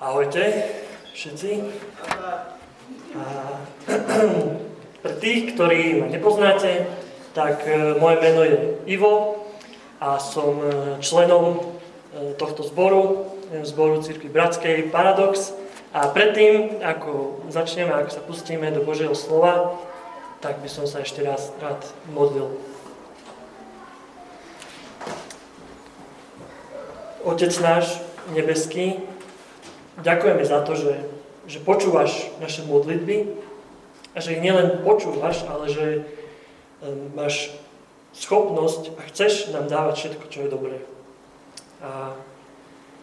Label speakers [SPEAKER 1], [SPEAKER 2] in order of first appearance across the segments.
[SPEAKER 1] Ahojte všetci. A, pre tých, ktorí ma nepoznáte, tak e, moje meno je Ivo a som e, členom e, tohto zboru, zboru Cirkvi Bratskej Paradox. A predtým, ako začneme, ako sa pustíme do Božieho slova, tak by som sa ešte raz rád modlil. Otec náš nebeský, ďakujeme za to, že, že počúvaš naše modlitby a že ich nielen počúvaš, ale že máš schopnosť a chceš nám dávať všetko, čo je dobré. A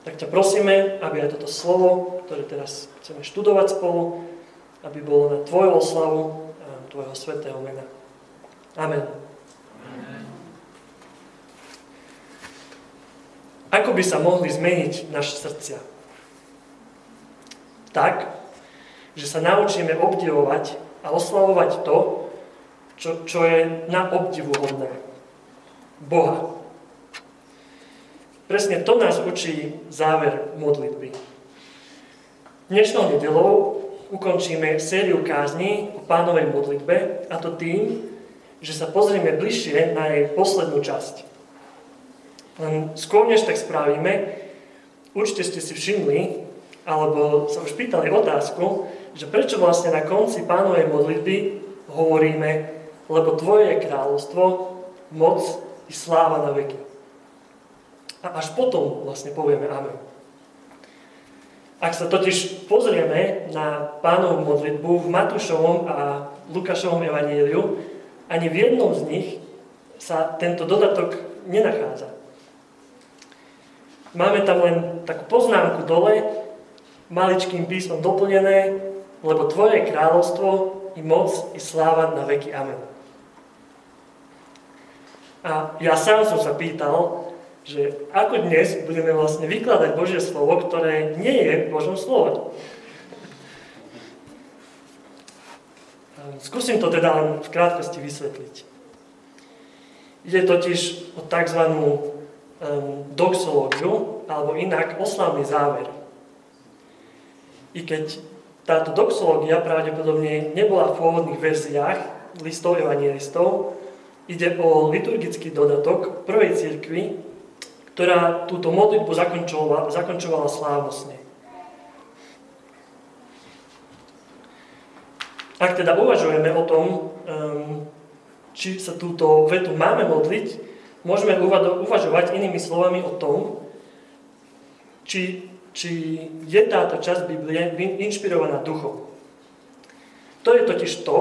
[SPEAKER 1] tak ťa prosíme, aby aj toto slovo, ktoré teraz chceme študovať spolu, aby bolo na Tvoju oslavu a Tvojho svetého mena. Amen. Amen. Ako by sa mohli zmeniť naše srdcia? Tak, že sa naučíme obdivovať a oslavovať to, čo, čo je na obdivu hodné. Boha. Presne to nás učí záver modlitby. Dnešnou nedelou ukončíme sériu kázni o pánovej modlitbe a to tým, že sa pozrieme bližšie na jej poslednú časť. Len skôr než tak spravíme, určite ste si všimli, alebo sa už pýtali otázku, že prečo vlastne na konci pánovej modlitby hovoríme, lebo Tvoje je kráľovstvo, moc i sláva na veky. A až potom vlastne povieme Amen. Ak sa totiž pozrieme na pánovú modlitbu v Matúšovom a Lukášovom evaníliu, ani v jednom z nich sa tento dodatok nenachádza. Máme tam len takú poznámku dole, maličkým písmom doplnené, lebo Tvoje kráľovstvo i moc i sláva na veky. Amen. A ja sám som sa pýtal, že ako dnes budeme vlastne vykladať Božie slovo, ktoré nie je Božom slovom. Skúsim to teda len v krátkosti vysvetliť. Ide totiž o tzv. doxológiu, alebo inak oslavný záver. I keď táto doxológia pravdepodobne nebola v pôvodných verziách listov evangelistov, ide o liturgický dodatok prvej cirkvi, ktorá túto modlitbu zakončovala, zakončovala slávnostne. Ak teda uvažujeme o tom, um, či sa túto vetu máme modliť, môžeme uvažovať inými slovami o tom, či či je táto časť Biblie inšpirovaná duchom. To je totiž to,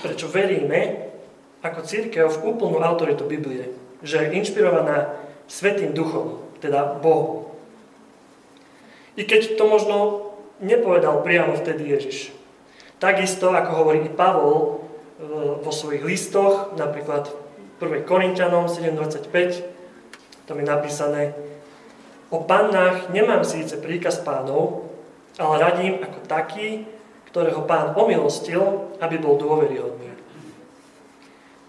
[SPEAKER 1] prečo veríme ako církev v úplnú autoritu Biblie, že je inšpirovaná Svetým duchom, teda Bohom. I keď to možno nepovedal priamo vtedy Ježiš. Takisto, ako hovorí i Pavol e, vo svojich listoch, napríklad 1. Korintianom 7.25, tam je napísané, O pannách nemám síce príkaz pánov, ale radím ako taký, ktorého pán omilostil, aby bol dôveryhodný.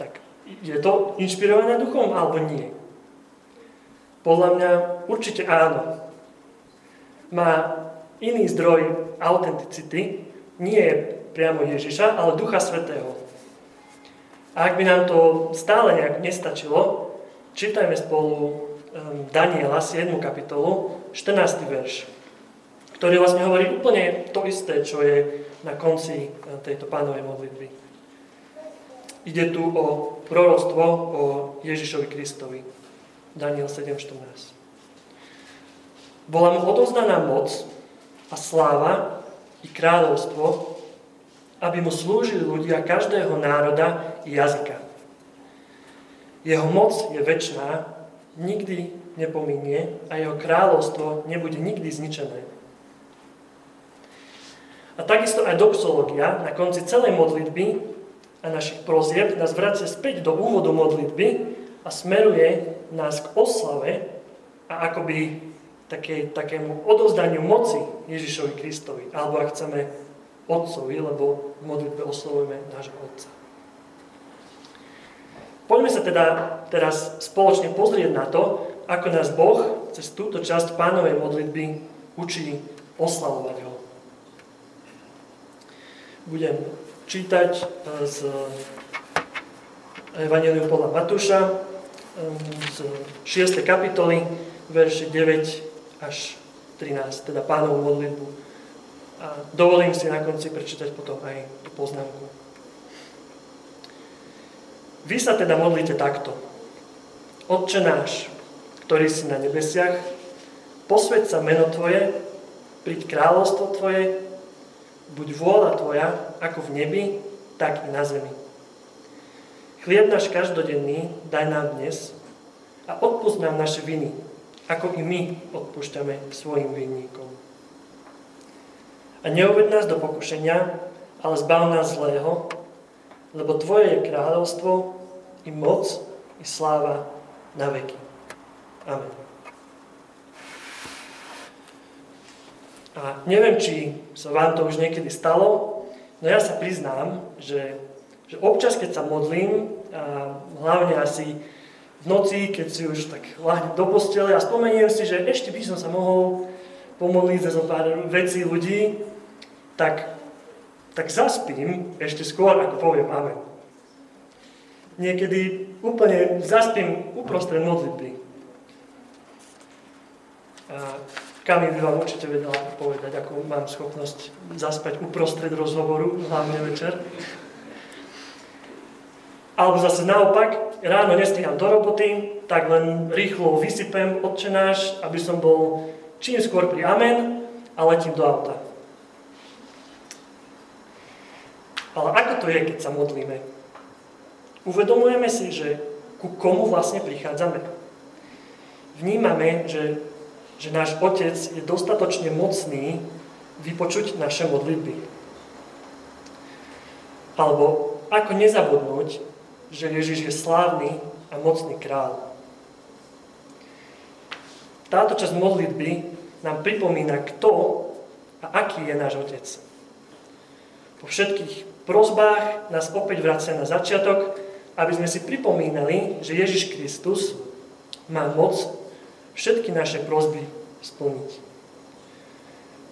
[SPEAKER 1] Tak, je to inšpirované duchom alebo nie? Podľa mňa určite áno. Má iný zdroj autenticity, nie je priamo Ježiša, ale Ducha Svetého. A ak by nám to stále nejak nestačilo, čítajme spolu Daniela, 7. kapitolu, 14. verš, ktorý vlastne hovorí úplne to isté, čo je na konci eh, tejto pánovej modlitby. Ide tu o proroctvo o Ježišovi Kristovi. Daniel 7.14. Bola mu odozdaná moc a sláva i kráľovstvo, aby mu slúžili ľudia každého národa i jazyka. Jeho moc je väčšiná nikdy nepominie a jeho kráľovstvo nebude nikdy zničené. A takisto aj doxológia na konci celej modlitby a našich prozieb nás vracia späť do úvodu modlitby a smeruje nás k oslave a akoby také, takému odozdaniu moci Ježišovi Kristovi. Alebo ak chceme Otcovi, lebo v modlitbe oslovujeme nášho Otca. Poďme sa teda teraz spoločne pozrieť na to, ako nás Boh cez túto časť pánovej modlitby učí oslavovať ho. Budem čítať e, z Evangeliu podľa Matúša e, z 6. kapitoly, verše 9 až 13, teda pánovú modlitbu. A dovolím si na konci prečítať potom aj tú poznámku. Vy sa teda modlíte takto. Otče náš, ktorý si na nebesiach, posved sa meno Tvoje, príď kráľovstvo Tvoje, buď vôľa Tvoja, ako v nebi, tak i na zemi. Chlieb náš každodenný daj nám dnes a odpust nám naše viny, ako i my odpúšťame svojim vinníkom. A neuved nás do pokušenia, ale zbav nás zlého, lebo Tvoje je kráľovstvo, i moc, i sláva na veky. Amen. A neviem, či sa vám to už niekedy stalo, no ja sa priznám, že, že občas, keď sa modlím, a hlavne asi v noci, keď si už tak láhnem do postele a spomeniem si, že ešte by som sa mohol pomodliť za pár vecí ľudí, tak, tak zaspím ešte skôr, ako poviem Amen niekedy úplne zaspím uprostred modlitby. A Kamil by vám určite vedela povedať, ako mám schopnosť zaspať uprostred rozhovoru, hlavne večer. Alebo zase naopak, ráno nestíham do roboty, tak len rýchlo vysypem odčenáš, aby som bol čím skôr pri amen a letím do auta. Ale ako to je, keď sa modlíme? Uvedomujeme si, že ku komu vlastne prichádzame. Vnímame, že, že náš Otec je dostatočne mocný vypočuť naše modlitby. Alebo ako nezabudnúť, že Ježiš je slávny a mocný král. Táto časť modlitby nám pripomína, kto a aký je náš Otec. Po všetkých prozbách nás opäť vracia na začiatok aby sme si pripomínali, že Ježiš Kristus má moc všetky naše prosby splniť.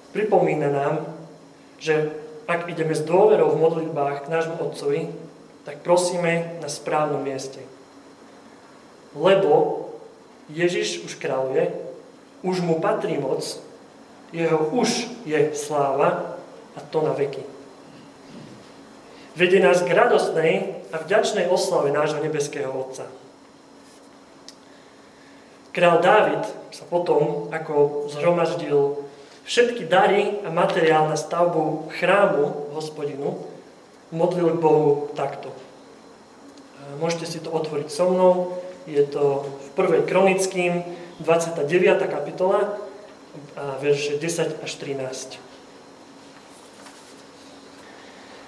[SPEAKER 1] Pripomína nám, že ak ideme s dôverou v modlitbách k nášmu Otcovi, tak prosíme na správnom mieste. Lebo Ježiš už kráľuje, už mu patrí moc, jeho už je sláva a to na veky. Vedie nás k radostnej a vďačnej oslave nášho nebeského Otca. Král Dávid sa potom, ako zhromaždil všetky dary a materiál na stavbu chrámu hospodinu, modlil k Bohu takto. Môžete si to otvoriť so mnou. Je to v 1. kronickým 29. kapitola, verše 10 až 13.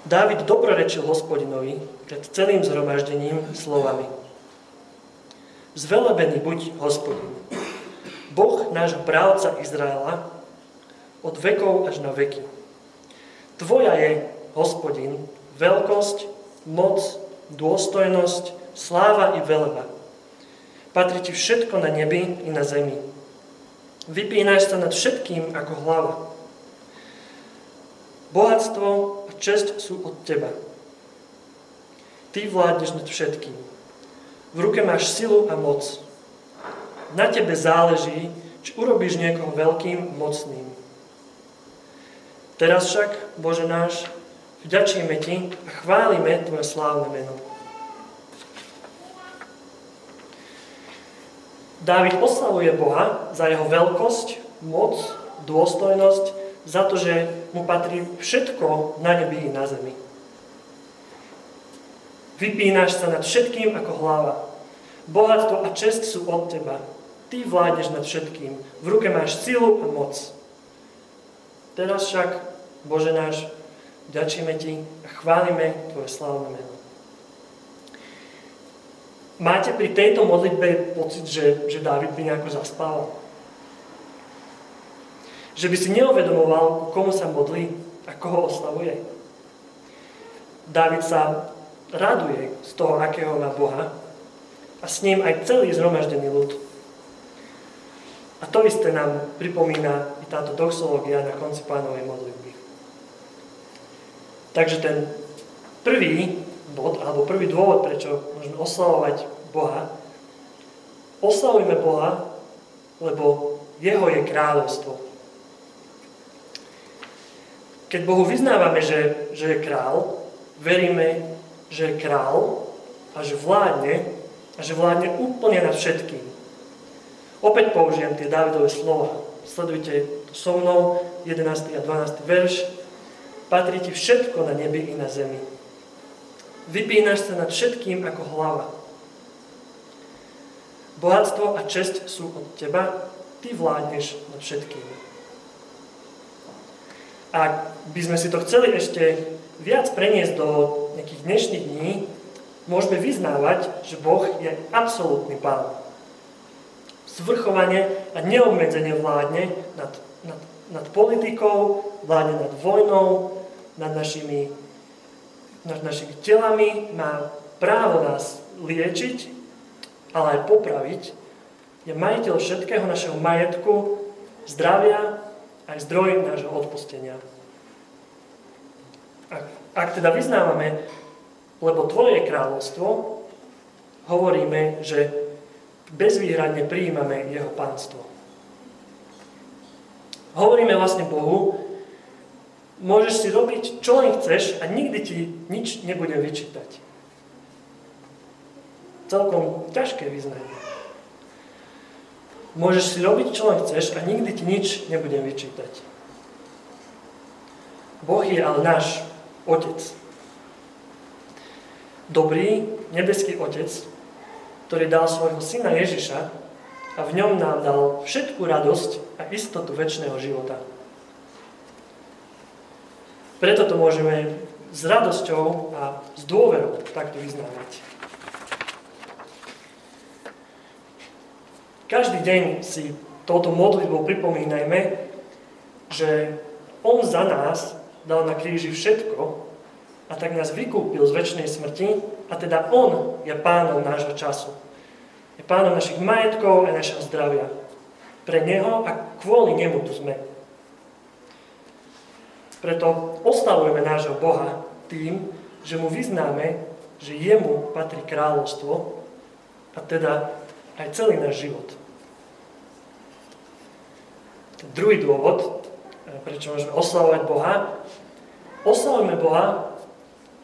[SPEAKER 1] Dávid dobrorečil hospodinovi pred celým zhromaždením slovami. Zvelebený buď hospodin, Boh nášho právca Izraela, od vekov až na veky. Tvoja je, hospodin, veľkosť, moc, dôstojnosť, sláva i veleba. Patrí ti všetko na nebi i na zemi. Vypínaš sa nad všetkým ako hlava. Bohatstvo čest sú od teba. Ty vládneš nad všetkým. V ruke máš silu a moc. Na tebe záleží, či urobíš niekoho veľkým, mocným. Teraz však, Bože náš, vďačíme Ti a chválime Tvoje slávne meno. Dávid oslavuje Boha za jeho veľkosť, moc, dôstojnosť za to, že mu patrí všetko na nebi i na zemi. Vypínaš sa nad všetkým ako hlava. Bohatstvo a čest sú od teba. Ty vládneš nad všetkým. V ruke máš silu a moc. Teraz však, Bože náš, ďačíme Ti a chválime Tvoje slavné meno. Máte pri tejto modlitbe pocit, že, že Dávid by nejako zaspával? Že by si neuvedomoval, komu sa modlí a koho oslavuje. Dávid sa raduje z toho, akého má Boha a s ním aj celý zhromaždený ľud. A to isté nám pripomína i táto doxológia na konci pánovej modlitby. Takže ten prvý bod, alebo prvý dôvod, prečo môžeme oslavovať Boha, oslavujme Boha, lebo Jeho je kráľovstvo. Keď Bohu vyznávame, že, že je král, veríme, že je král a že vládne a že vládne úplne nad všetkým. Opäť použijem tie Dávidové slova. Sledujte to so mnou, 11. a 12. verš. Patrí ti všetko na nebi i na zemi. Vypínaš sa nad všetkým ako hlava. Bohatstvo a česť sú od teba, ty vládneš nad všetkým. A by sme si to chceli ešte viac preniesť do nejakých dnešných dní, môžeme vyznávať, že Boh je absolútny pán. Zvrchovanie a neobmedzenie vládne nad, nad, nad politikou, vládne nad vojnou, nad našimi, nad našimi telami, má právo nás liečiť, ale aj popraviť. Je majiteľ všetkého našeho majetku, zdravia, aj zdroj nášho odpustenia. Ak, ak teda vyznávame lebo Tvoje kráľovstvo, hovoríme, že bezvýhradne prijímame Jeho pánstvo. Hovoríme vlastne Bohu, môžeš si robiť, čo len chceš a nikdy ti nič nebudem vyčítať. Celkom ťažké vyznanie. Môžeš si robiť, čo len chceš a nikdy ti nič nebudem vyčítať. Boh je ale náš Otec dobrý nebeský Otec, ktorý dal svojho syna Ježiša a v ňom nám dal všetku radosť a istotu väčšného života. Preto to môžeme s radosťou a s dôverou takto vyznávať. Každý deň si touto modlitbou pripomínajme, že On za nás dal na kríži všetko, a tak nás vykúpil z väčšnej smrti a teda On je pánom nášho času. Je pánom našich majetkov a našeho zdravia. Pre Neho a kvôli Nemu tu sme. Preto oslavujeme nášho Boha tým, že Mu vyznáme, že Jemu patrí kráľovstvo a teda aj celý náš život. Druhý dôvod, prečo môžeme oslavovať Boha, oslavujeme Boha,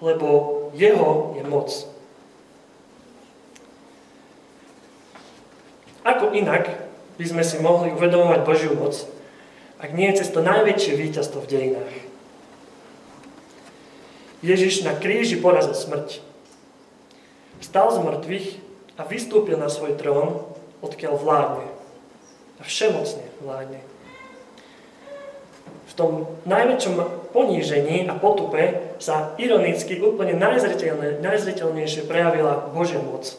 [SPEAKER 1] lebo jeho je moc. Ako inak by sme si mohli uvedomovať Božiu moc, ak nie je cez to najväčšie víťazstvo v dejinách. Ježiš na kríži porazil smrť. Vstal z mŕtvych a vystúpil na svoj trón, odkiaľ vládne. A všemocne vládne v tom najväčšom ponížení a potupe sa ironicky úplne najzretelne, prejavila Božia moc.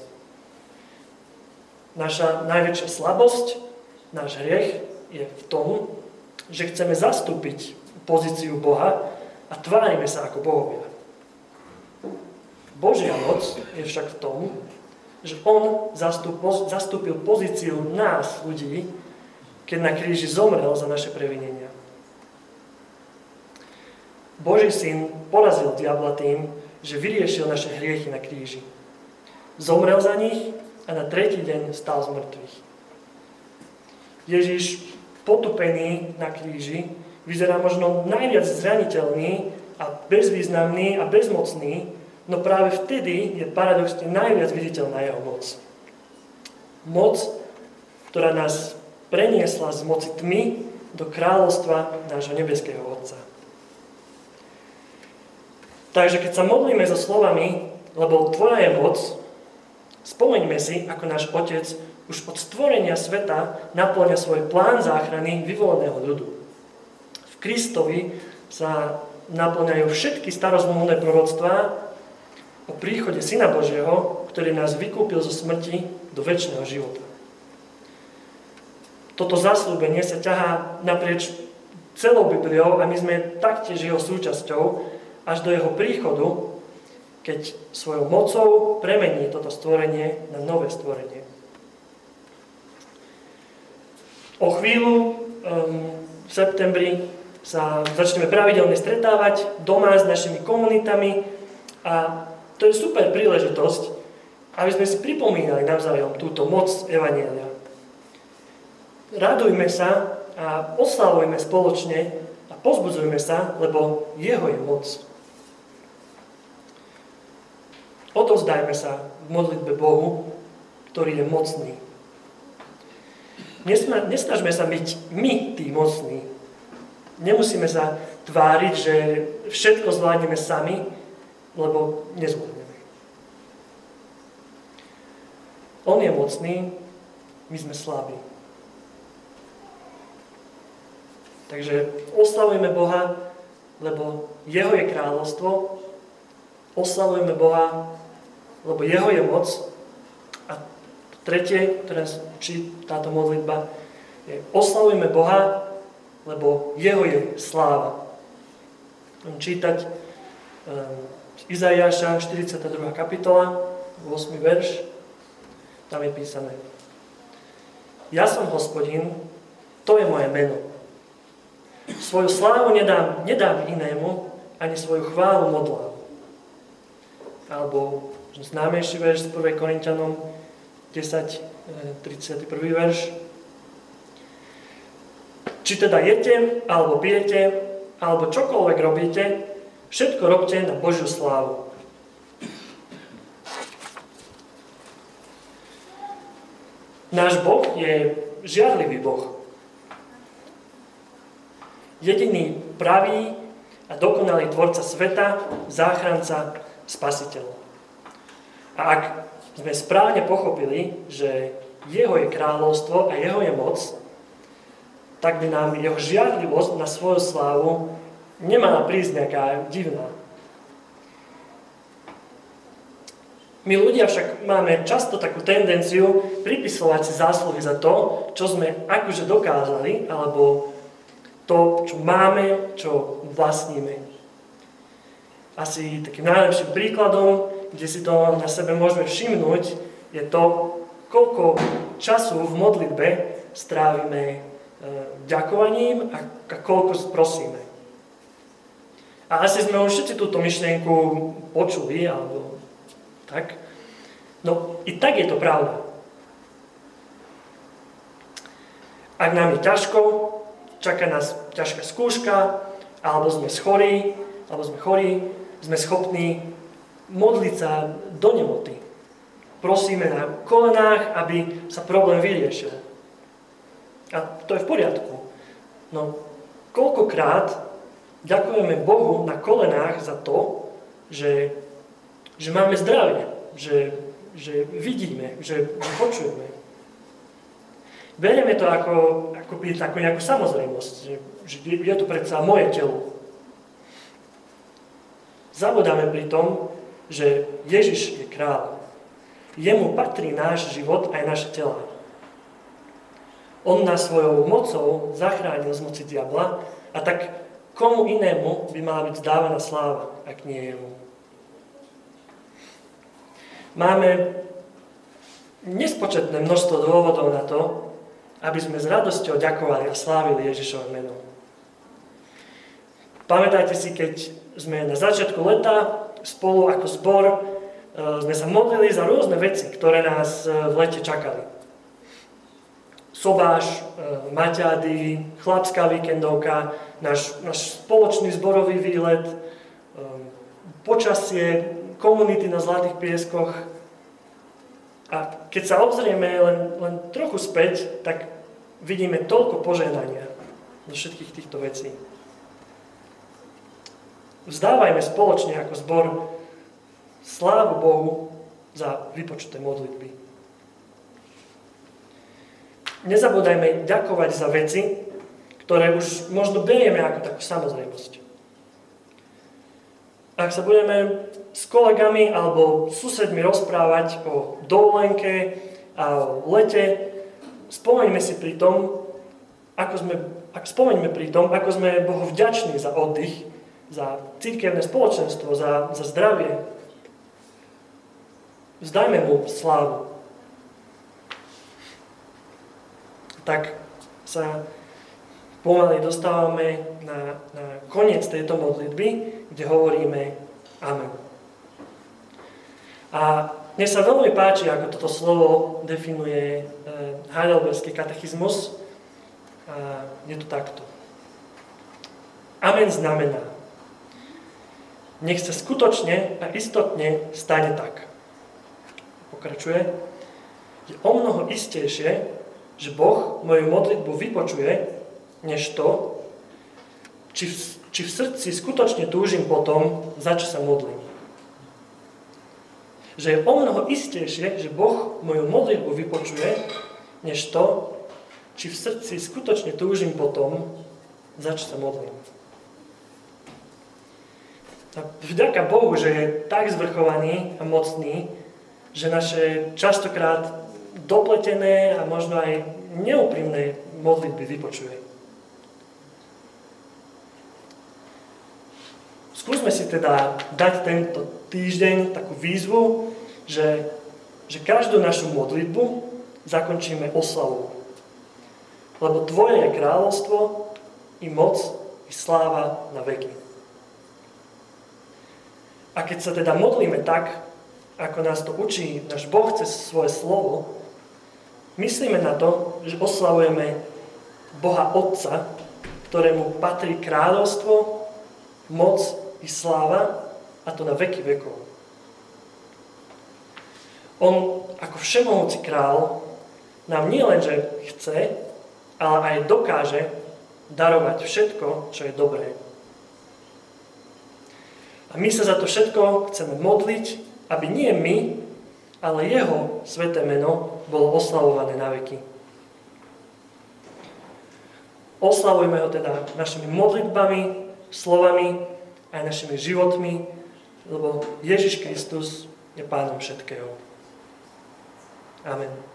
[SPEAKER 1] Naša najväčšia slabosť, náš hriech je v tom, že chceme zastúpiť pozíciu Boha a tvárime sa ako bohovia. Božia moc je však v tom, že On zastúpil pozíciu nás, ľudí, keď na kríži zomrel za naše previnenia. Boží syn porazil diabla tým, že vyriešil naše hriechy na kríži. Zomrel za nich a na tretí deň stal z mŕtvych. Ježiš, potupený na kríži, vyzerá možno najviac zraniteľný a bezvýznamný a bezmocný, no práve vtedy je paradoxne najviac viditeľná jeho moc. Moc, ktorá nás preniesla z moci tmy do kráľovstva nášho nebeského Otca. Takže keď sa modlíme so slovami, lebo Tvoja je moc, spomeňme si, ako náš Otec už od stvorenia sveta naplňa svoj plán záchrany vyvoleného ľudu. V Kristovi sa naplňajú všetky starozmluvné proroctvá o príchode Syna Božieho, ktorý nás vykúpil zo smrti do väčšného života. Toto zaslúbenie sa ťahá naprieč celou Bibliou a my sme taktiež jeho súčasťou, až do jeho príchodu, keď svojou mocou premení toto stvorenie na nové stvorenie. O chvíľu um, v septembri sa začneme pravidelne stretávať doma s našimi komunitami a to je super príležitosť, aby sme si pripomínali navzájom túto moc Evanielia. Radujme sa a oslavujme spoločne a pozbudzujme sa, lebo Jeho je moc. Odovzdajme sa v modlitbe Bohu, ktorý je mocný. Nesnažme sa byť my tí mocní. Nemusíme sa tváriť, že všetko zvládneme sami, lebo nezvládneme. On je mocný, my sme slabí. Takže oslavujeme Boha, lebo Jeho je kráľovstvo, oslavujeme Boha, lebo Jeho je moc Tretie, ktoré učí táto modlitba, je oslavujme Boha, lebo Jeho je sláva. Čítať um, z Izajaša, 42. kapitola, 8. verš. Tam je písané. Ja som hospodin, to je moje meno. Svoju slávu nedám, nedám inému, ani svoju chválu modlám. Alebo známejší verš z 1. Korintianom, 10, 31. E, verš. Či teda jete, alebo pijete, alebo čokoľvek robíte, všetko robte na Božiu slávu. Náš Boh je žiarlivý Boh. Jediný pravý a dokonalý tvorca sveta, záchranca, spasiteľ. A ak sme správne pochopili, že jeho je kráľovstvo a jeho je moc, tak by nám jeho žiadlivosť na svoju slávu nemala prísť nejaká divná. My ľudia však máme často takú tendenciu pripisovať si zásluhy za to, čo sme akože dokázali, alebo to, čo máme, čo vlastníme. Asi takým najlepším príkladom kde si to na sebe môžeme všimnúť, je to, koľko času v modlitbe strávime e, ďakovaním a koľko prosíme. A asi sme už všetci túto myšlienku počuli, alebo tak. No i tak je to pravda. Ak nám je ťažko, čaká nás ťažká skúška, alebo sme schorí, alebo sme chorí, sme schopní modliť sa do nemoty. Prosíme na kolenách, aby sa problém vyriešil. A to je v poriadku. No, koľkokrát ďakujeme Bohu na kolenách za to, že, že máme zdravie, že, že vidíme, že, že počujeme. Berieme to ako, ako, ako nejakú samozrejmosť, že, že je to predsa moje telo. Zabudáme pri tom, že Ježiš je kráľ. Jemu patrí náš život aj naše tela. On nás svojou mocou zachránil z moci diabla a tak komu inému by mala byť zdávaná sláva, ak nie jemu. Máme nespočetné množstvo dôvodov na to, aby sme s radosťou ďakovali a slávili Ježišové meno. Pamätajte si, keď sme na začiatku leta spolu ako zbor e, sme sa modlili za rôzne veci, ktoré nás e, v lete čakali. Sobáš, e, maťády, chlapská víkendovka, náš, náš spoločný zborový výlet, počasie, komunity na Zlatých pieskoch. A keď sa obzrieme len, len trochu späť, tak vidíme toľko požehnania do všetkých týchto vecí. Vzdávajme spoločne ako zbor slávu Bohu za vypočuté modlitby. Nezabúdajme ďakovať za veci, ktoré už možno berieme ako takú samozrejmosť. Ak sa budeme s kolegami alebo susedmi rozprávať o dovolenke a o lete, spomeňme si pri tom, ako sme, ak spomeňme pri tom, ako sme Bohu vďační za oddych, za církevné spoločenstvo, za, za zdravie. Vzdajme mu slávu. Tak sa pomaly dostávame na, na koniec tejto modlitby, kde hovoríme Amen. A mne sa veľmi páči, ako toto slovo definuje e, Heidelbergský katechizmus. A je to takto. Amen znamená, nech sa skutočne a istotne stane tak. Pokračuje, je o mnoho istejšie, že Boh moju modlitbu vypočuje, než to, či v, či v srdci skutočne túžim potom, za čo sa modlím. Že je o mnoho istejšie, že Boh moju modlitbu vypočuje, než to, či v srdci skutočne túžim potom, za čo sa modlím. A vďaka Bohu, že je tak zvrchovaný a mocný, že naše častokrát dopletené a možno aj neúprimné modlitby vypočuje. Skúsme si teda dať tento týždeň takú výzvu, že, že každú našu modlitbu zakončíme oslavou. Lebo Tvoje je kráľovstvo i moc i sláva na veky. A keď sa teda modlíme tak, ako nás to učí náš Boh cez svoje slovo, myslíme na to, že oslavujeme Boha Otca, ktorému patrí kráľovstvo, moc i sláva, a to na veky vekov. On ako všemohúci král nám nie len, že chce, ale aj dokáže darovať všetko, čo je dobré. A my sa za to všetko chceme modliť, aby nie my, ale jeho sveté meno bolo oslavované na veky. Oslavujme ho teda našimi modlitbami, slovami, aj našimi životmi, lebo Ježiš Kristus je pánom všetkého. Amen.